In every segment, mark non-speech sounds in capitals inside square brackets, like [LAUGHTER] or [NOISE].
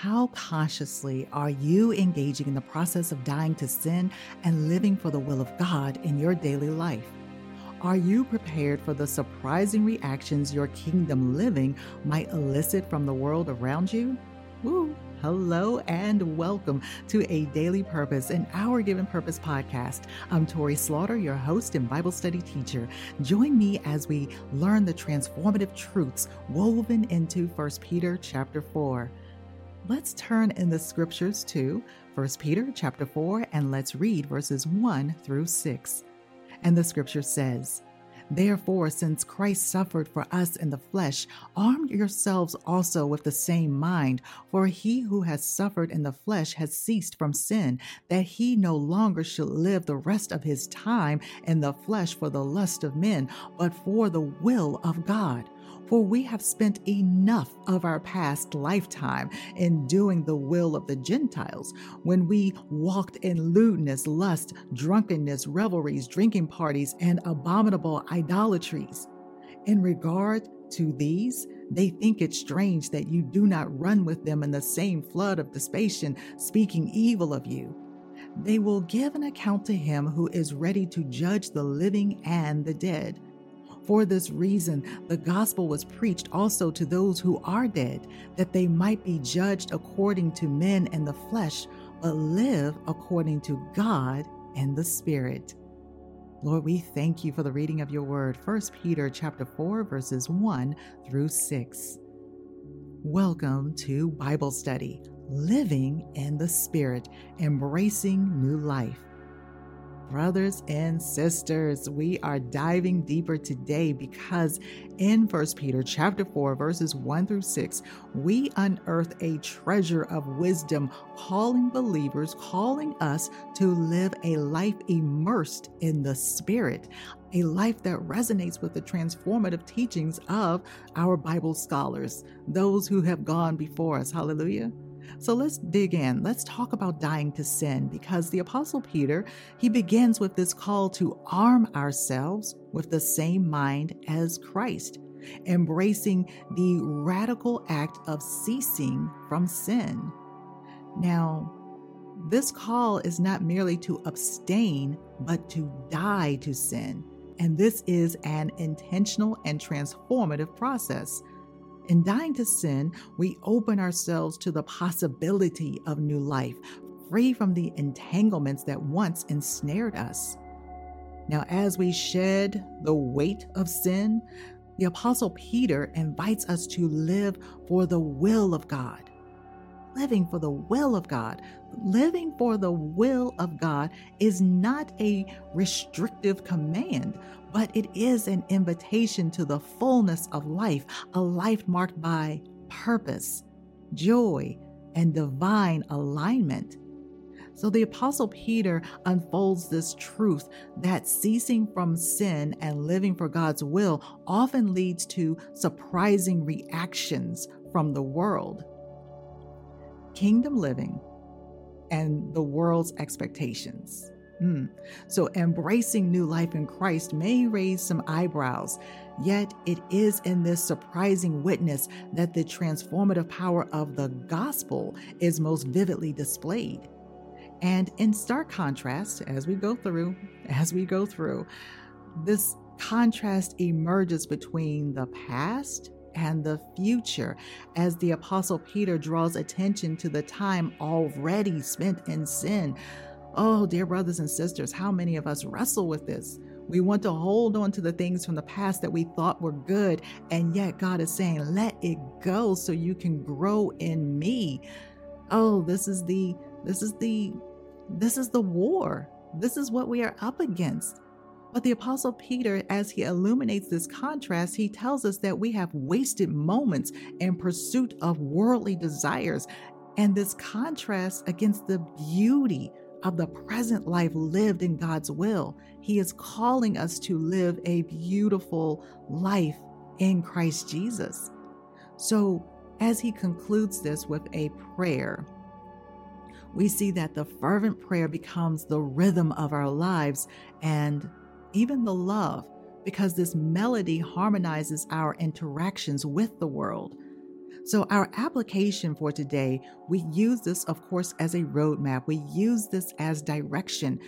How consciously are you engaging in the process of dying to sin and living for the will of God in your daily life? Are you prepared for the surprising reactions your kingdom living might elicit from the world around you? Woo! Hello and welcome to A Daily Purpose, an Our Given Purpose podcast. I'm Torrie Slaughter, your host and Bible study teacher. Join me as we learn the transformative truths woven into 1 Peter chapter 4. Let's turn in the scriptures to 1 Peter chapter 4 and let's read verses 1 through 6. And the scripture says, Therefore, since Christ suffered for us in the flesh, arm yourselves also with the same mind. For he who has suffered in the flesh has ceased from sin, that he no longer should live the rest of his time in the flesh for the lust of men, but for the will of God. For we have spent enough of our past lifetime in doing the will of the Gentiles, when we walked in lewdness, lust, drunkenness, revelries, drinking parties, and abominable idolatries. In regard to these, they think it strange that you do not run with them in the same flood of dissipation, speaking evil of you. They will give an account to him who is ready to judge the living and the dead. For this reason, the gospel was preached also to those who are dead, that they might be judged according to men and the flesh, but live according to God and the Spirit. Lord, we thank you for the reading of your word, 1 Peter chapter 4 verses 1 through 6. Welcome to Bible study, living in the Spirit, embracing new life. Brothers and sisters, we are diving deeper today because in 1 Peter chapter 4 verses 1 through 6, we unearth a treasure of wisdom calling believers, calling us to live a life immersed in the spirit, a life that resonates with the transformative teachings of our Bible scholars, those who have gone before us. Hallelujah. So let's dig in. Let's talk about dying to sin because the apostle Peter, he begins with this call to arm ourselves with the same mind as Christ, embracing the radical act of ceasing from sin. Now, this call is not merely to abstain, but to die to sin. And this is an intentional and transformative process. In dying to sin, we open ourselves to the possibility of new life, free from the entanglements that once ensnared us. Now, as we shed the weight of sin, the Apostle Peter invites us to live for the will of God. Living for the will of God. Living for the will of God is not a restrictive command, but it is an invitation to the fullness of life, a life marked by purpose, joy, and divine alignment. So the Apostle Peter unfolds this truth that ceasing from sin and living for God's will often leads to surprising reactions from the world. Kingdom living and the world's expectations. Mm. So, embracing new life in Christ may raise some eyebrows, yet, it is in this surprising witness that the transformative power of the gospel is most vividly displayed. And in stark contrast, as we go through, [LAUGHS] as we go through, this contrast emerges between the past and the future as the Apostle Peter draws attention to the time already spent in sin Oh, dear brothers and sisters, how many of us wrestle with this? We want to hold on to the things from the past that we thought were good, and yet God is saying, let it go so you can grow in me. Oh, this is the this is the this is the war. This is what we are up against. But the Apostle Peter, as he illuminates this contrast, he tells us that we have wasted moments in pursuit of worldly desires. And this contrast against the beauty of the present life lived in God's will. He is calling us to live a beautiful life in Christ Jesus. So, as he concludes this with a prayer, we see that the fervent prayer becomes the rhythm of our lives and even the love, because this melody harmonizes our interactions with the world. So, our application for today, we use this, of course, as a roadmap. We use this as direction.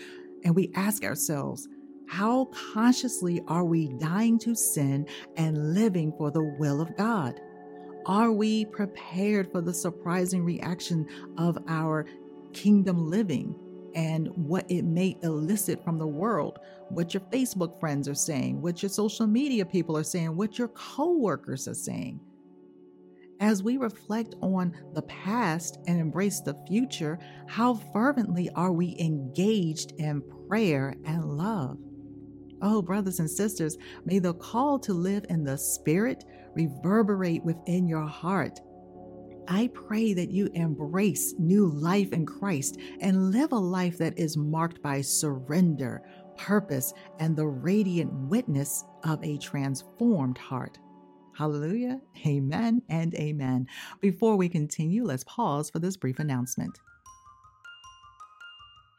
And we ask ourselves, how consciously are we dying to sin and living for the will of God? Are we prepared for the surprising reaction of our kingdom living and what it may elicit from the world? What your Facebook friends are saying, what your social media people are saying, what your coworkers are saying. As we reflect on the past and embrace the future, how fervently are we engaged in prayer and love? Oh, brothers and sisters, may the call to live in the Spirit reverberate within your heart. I pray that you embrace new life in Christ and live a life that is marked by surrender, purpose, and the radiant witness of a transformed heart. Hallelujah, amen, and amen. Before we continue, let's pause for this brief announcement.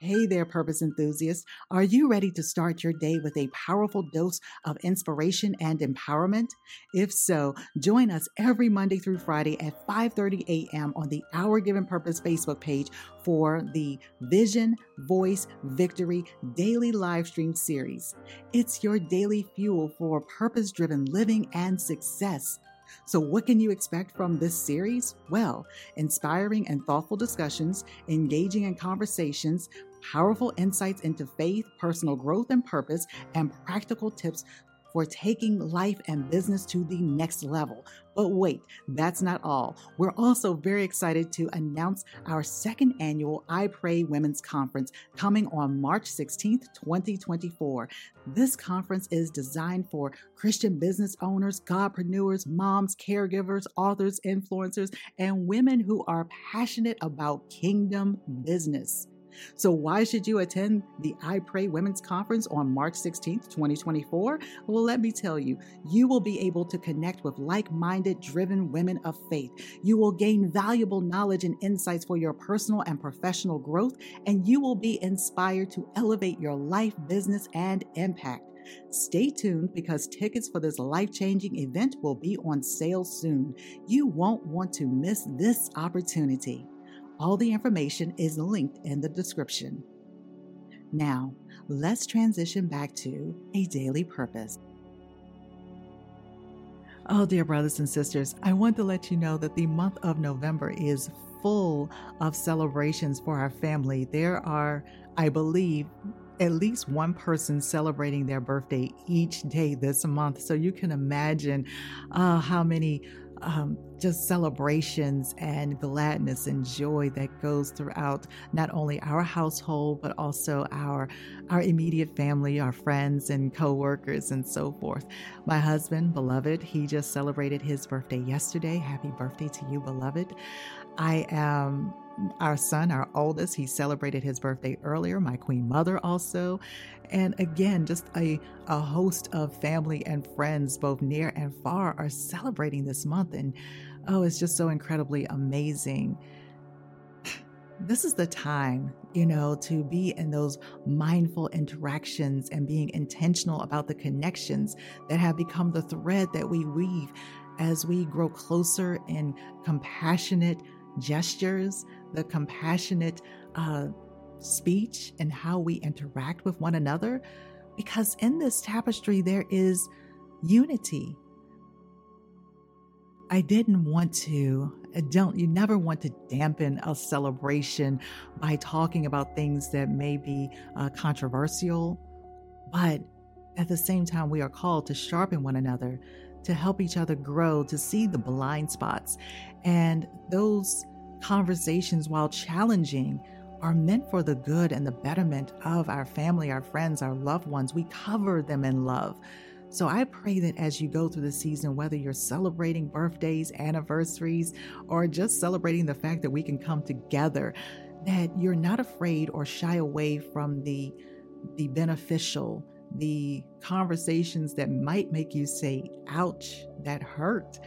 Hey there, purpose enthusiasts. Are you ready to start your day with a powerful dose of inspiration and empowerment? If so, join us every Monday through Friday at 5:30 a.m. on the Our Given Purpose Facebook page for the Vision, Voice, Victory daily live stream series. It's your daily fuel for purpose-driven living and success. So, what can you expect from this series? Well, inspiring and thoughtful discussions, engaging in conversations, powerful insights into faith, personal growth and purpose, and practical tips for taking life and business to the next level. But wait, that's not all. We're also very excited to announce our second annual I Pray Women's Conference coming on March 16th, 2024. This conference is designed for Christian business owners, godpreneurs, moms, caregivers, authors, influencers, and women who are passionate about kingdom business. So, why should you attend the I Pray Women's Conference on March 16th, 2024? Well, let me tell you, you will be able to connect with like minded, driven women of faith. You will gain valuable knowledge and insights for your personal and professional growth, and you will be inspired to elevate your life, business, and impact. Stay tuned because tickets for this life changing event will be on sale soon. You won't want to miss this opportunity. All the information is linked in the description. Now, let's transition back to a daily purpose. Oh, dear brothers and sisters, I want to let you know that the month of November is full of celebrations for our family. There are, I believe, at least one person celebrating their birthday each day this month. So you can imagine uh, how many um, just celebrations and gladness and joy that goes throughout not only our household but also our our immediate family, our friends and coworkers and so forth. My husband, beloved, he just celebrated his birthday yesterday. Happy birthday to you, beloved. I am our son, our oldest, he celebrated his birthday earlier, my queen mother also. And again, just a, a host of family and friends, both near and far, are celebrating this month. And oh, it's just so incredibly amazing. [SIGHS] This is the time, you know, to be in those mindful interactions and being intentional about the connections that have become the thread that we weave as we grow closer and compassionate gestures, the compassionate uh, speech, and how we interact with one another. Because in this tapestry, there is unity. I didn't want to, don't, you never want to dampen a celebration by talking about things that may be uh, controversial. But at the same time, we are called to sharpen one another, to help each other grow, to see the blind spots. And those conversations, while challenging, are meant for the good and the betterment of our family, our friends, our loved ones. We cover them in love. So I pray that as you go through the season, whether you're celebrating birthdays, anniversaries, or just celebrating the fact that we can come together, that you're not afraid or shy away from the the beneficial, the conversations that might make you say, ouch, that hurt.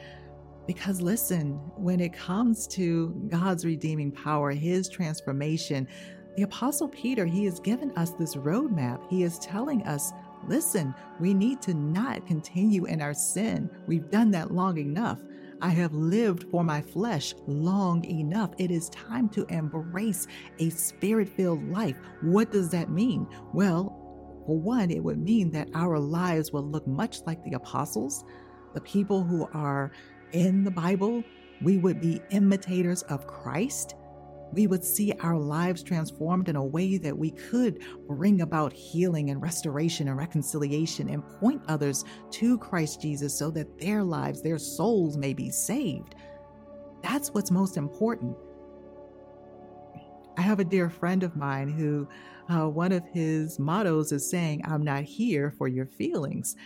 Because listen, when it comes to God's redeeming power, His transformation, the Apostle Peter, he has given us this roadmap. He is telling us, listen, we need to not continue in our sin. We've done that long enough. I have lived for my flesh long enough. It is time to embrace a spirit filled life. What does that mean? Well, for one, it would mean that our lives will look much like the apostles, the people who are in the Bible. We would be imitators of Christ we would see our lives transformed in a way that we could bring about healing and restoration and reconciliation and point others to Christ Jesus so that their lives, their souls may be saved. That's what's most important. I have a dear friend of mine who, uh, one of his mottos is saying, I'm not here for your feelings.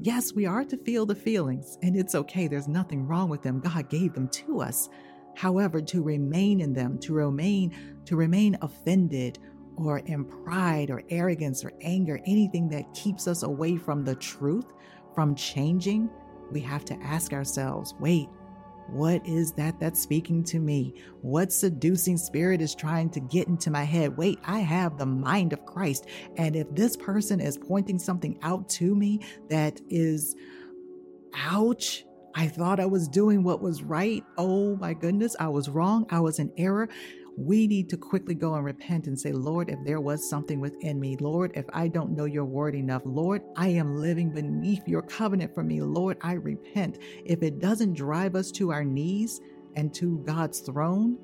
Yes, we are to feel the feelings, and it's okay. There's nothing wrong with them. God gave them to us. However, to remain in them, to remain, to remain offended or in pride or arrogance or anger, anything that keeps us away from the truth, from changing, we have to ask ourselves, wait, what is that that's speaking to me? What seducing spirit is trying to get into my head? Wait, I have the mind of Christ. And if this person is pointing something out to me that is, ouch, I thought I was doing what was right. Oh my goodness, I was wrong. I was in error. We need to quickly go and repent and say, Lord, if there was something within me, Lord, if I don't know your word enough, Lord, I am living beneath your covenant for me. Lord, I repent. If it doesn't drive us to our knees and to God's throne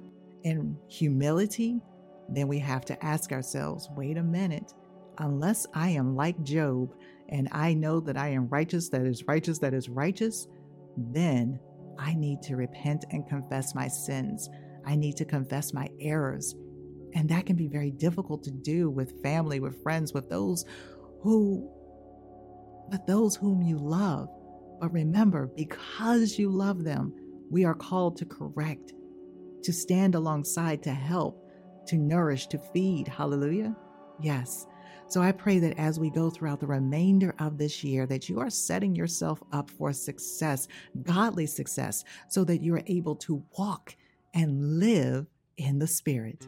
in humility, then we have to ask ourselves, wait a minute, unless I am like Job and I know that I am righteous, that is righteous, that is righteous, then I need to repent and confess my sins. I need to confess my errors. And that can be very difficult to do with family, with friends, with those who, with those whom you love. But remember, because you love them, we are called to correct, to stand alongside, to help, to nourish, to feed. Hallelujah. Yes. So I pray that as we go throughout the remainder of this year, that you are setting yourself up for success, godly success, so that you are able to walk and live in the Spirit.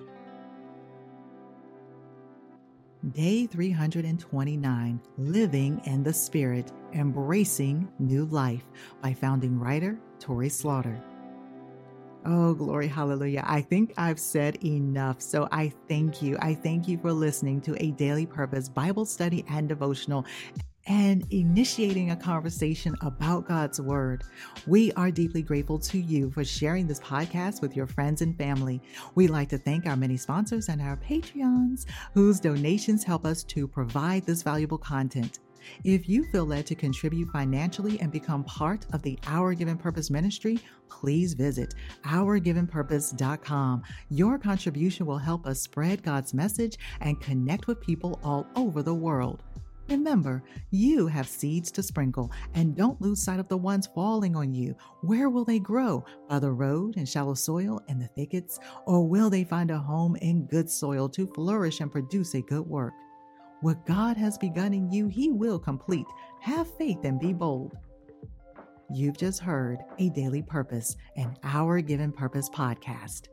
Day 329 Living in the Spirit, Embracing New Life by founding writer Torrie Slaughter. Oh, glory, hallelujah. I think I've said enough. So I thank you. I thank you for listening to a daily purpose Bible study and devotional and initiating a conversation about God's Word. We are deeply grateful to you for sharing this podcast with your friends and family. We'd like to thank our many sponsors and our Patreons whose donations help us to provide this valuable content. If you feel led to contribute financially and become part of the Our Given Purpose ministry, please visit ourgivenpurpose.com. Your contribution will help us spread God's message and connect with people all over the world. Remember, you have seeds to sprinkle, and don't lose sight of the ones falling on you. Where will they grow? By the road and shallow soil and the thickets? Or will they find a home in good soil to flourish and produce a good work? What God has begun in you, He will complete. Have faith and be bold. You've just heard a daily purpose and our given purpose podcast.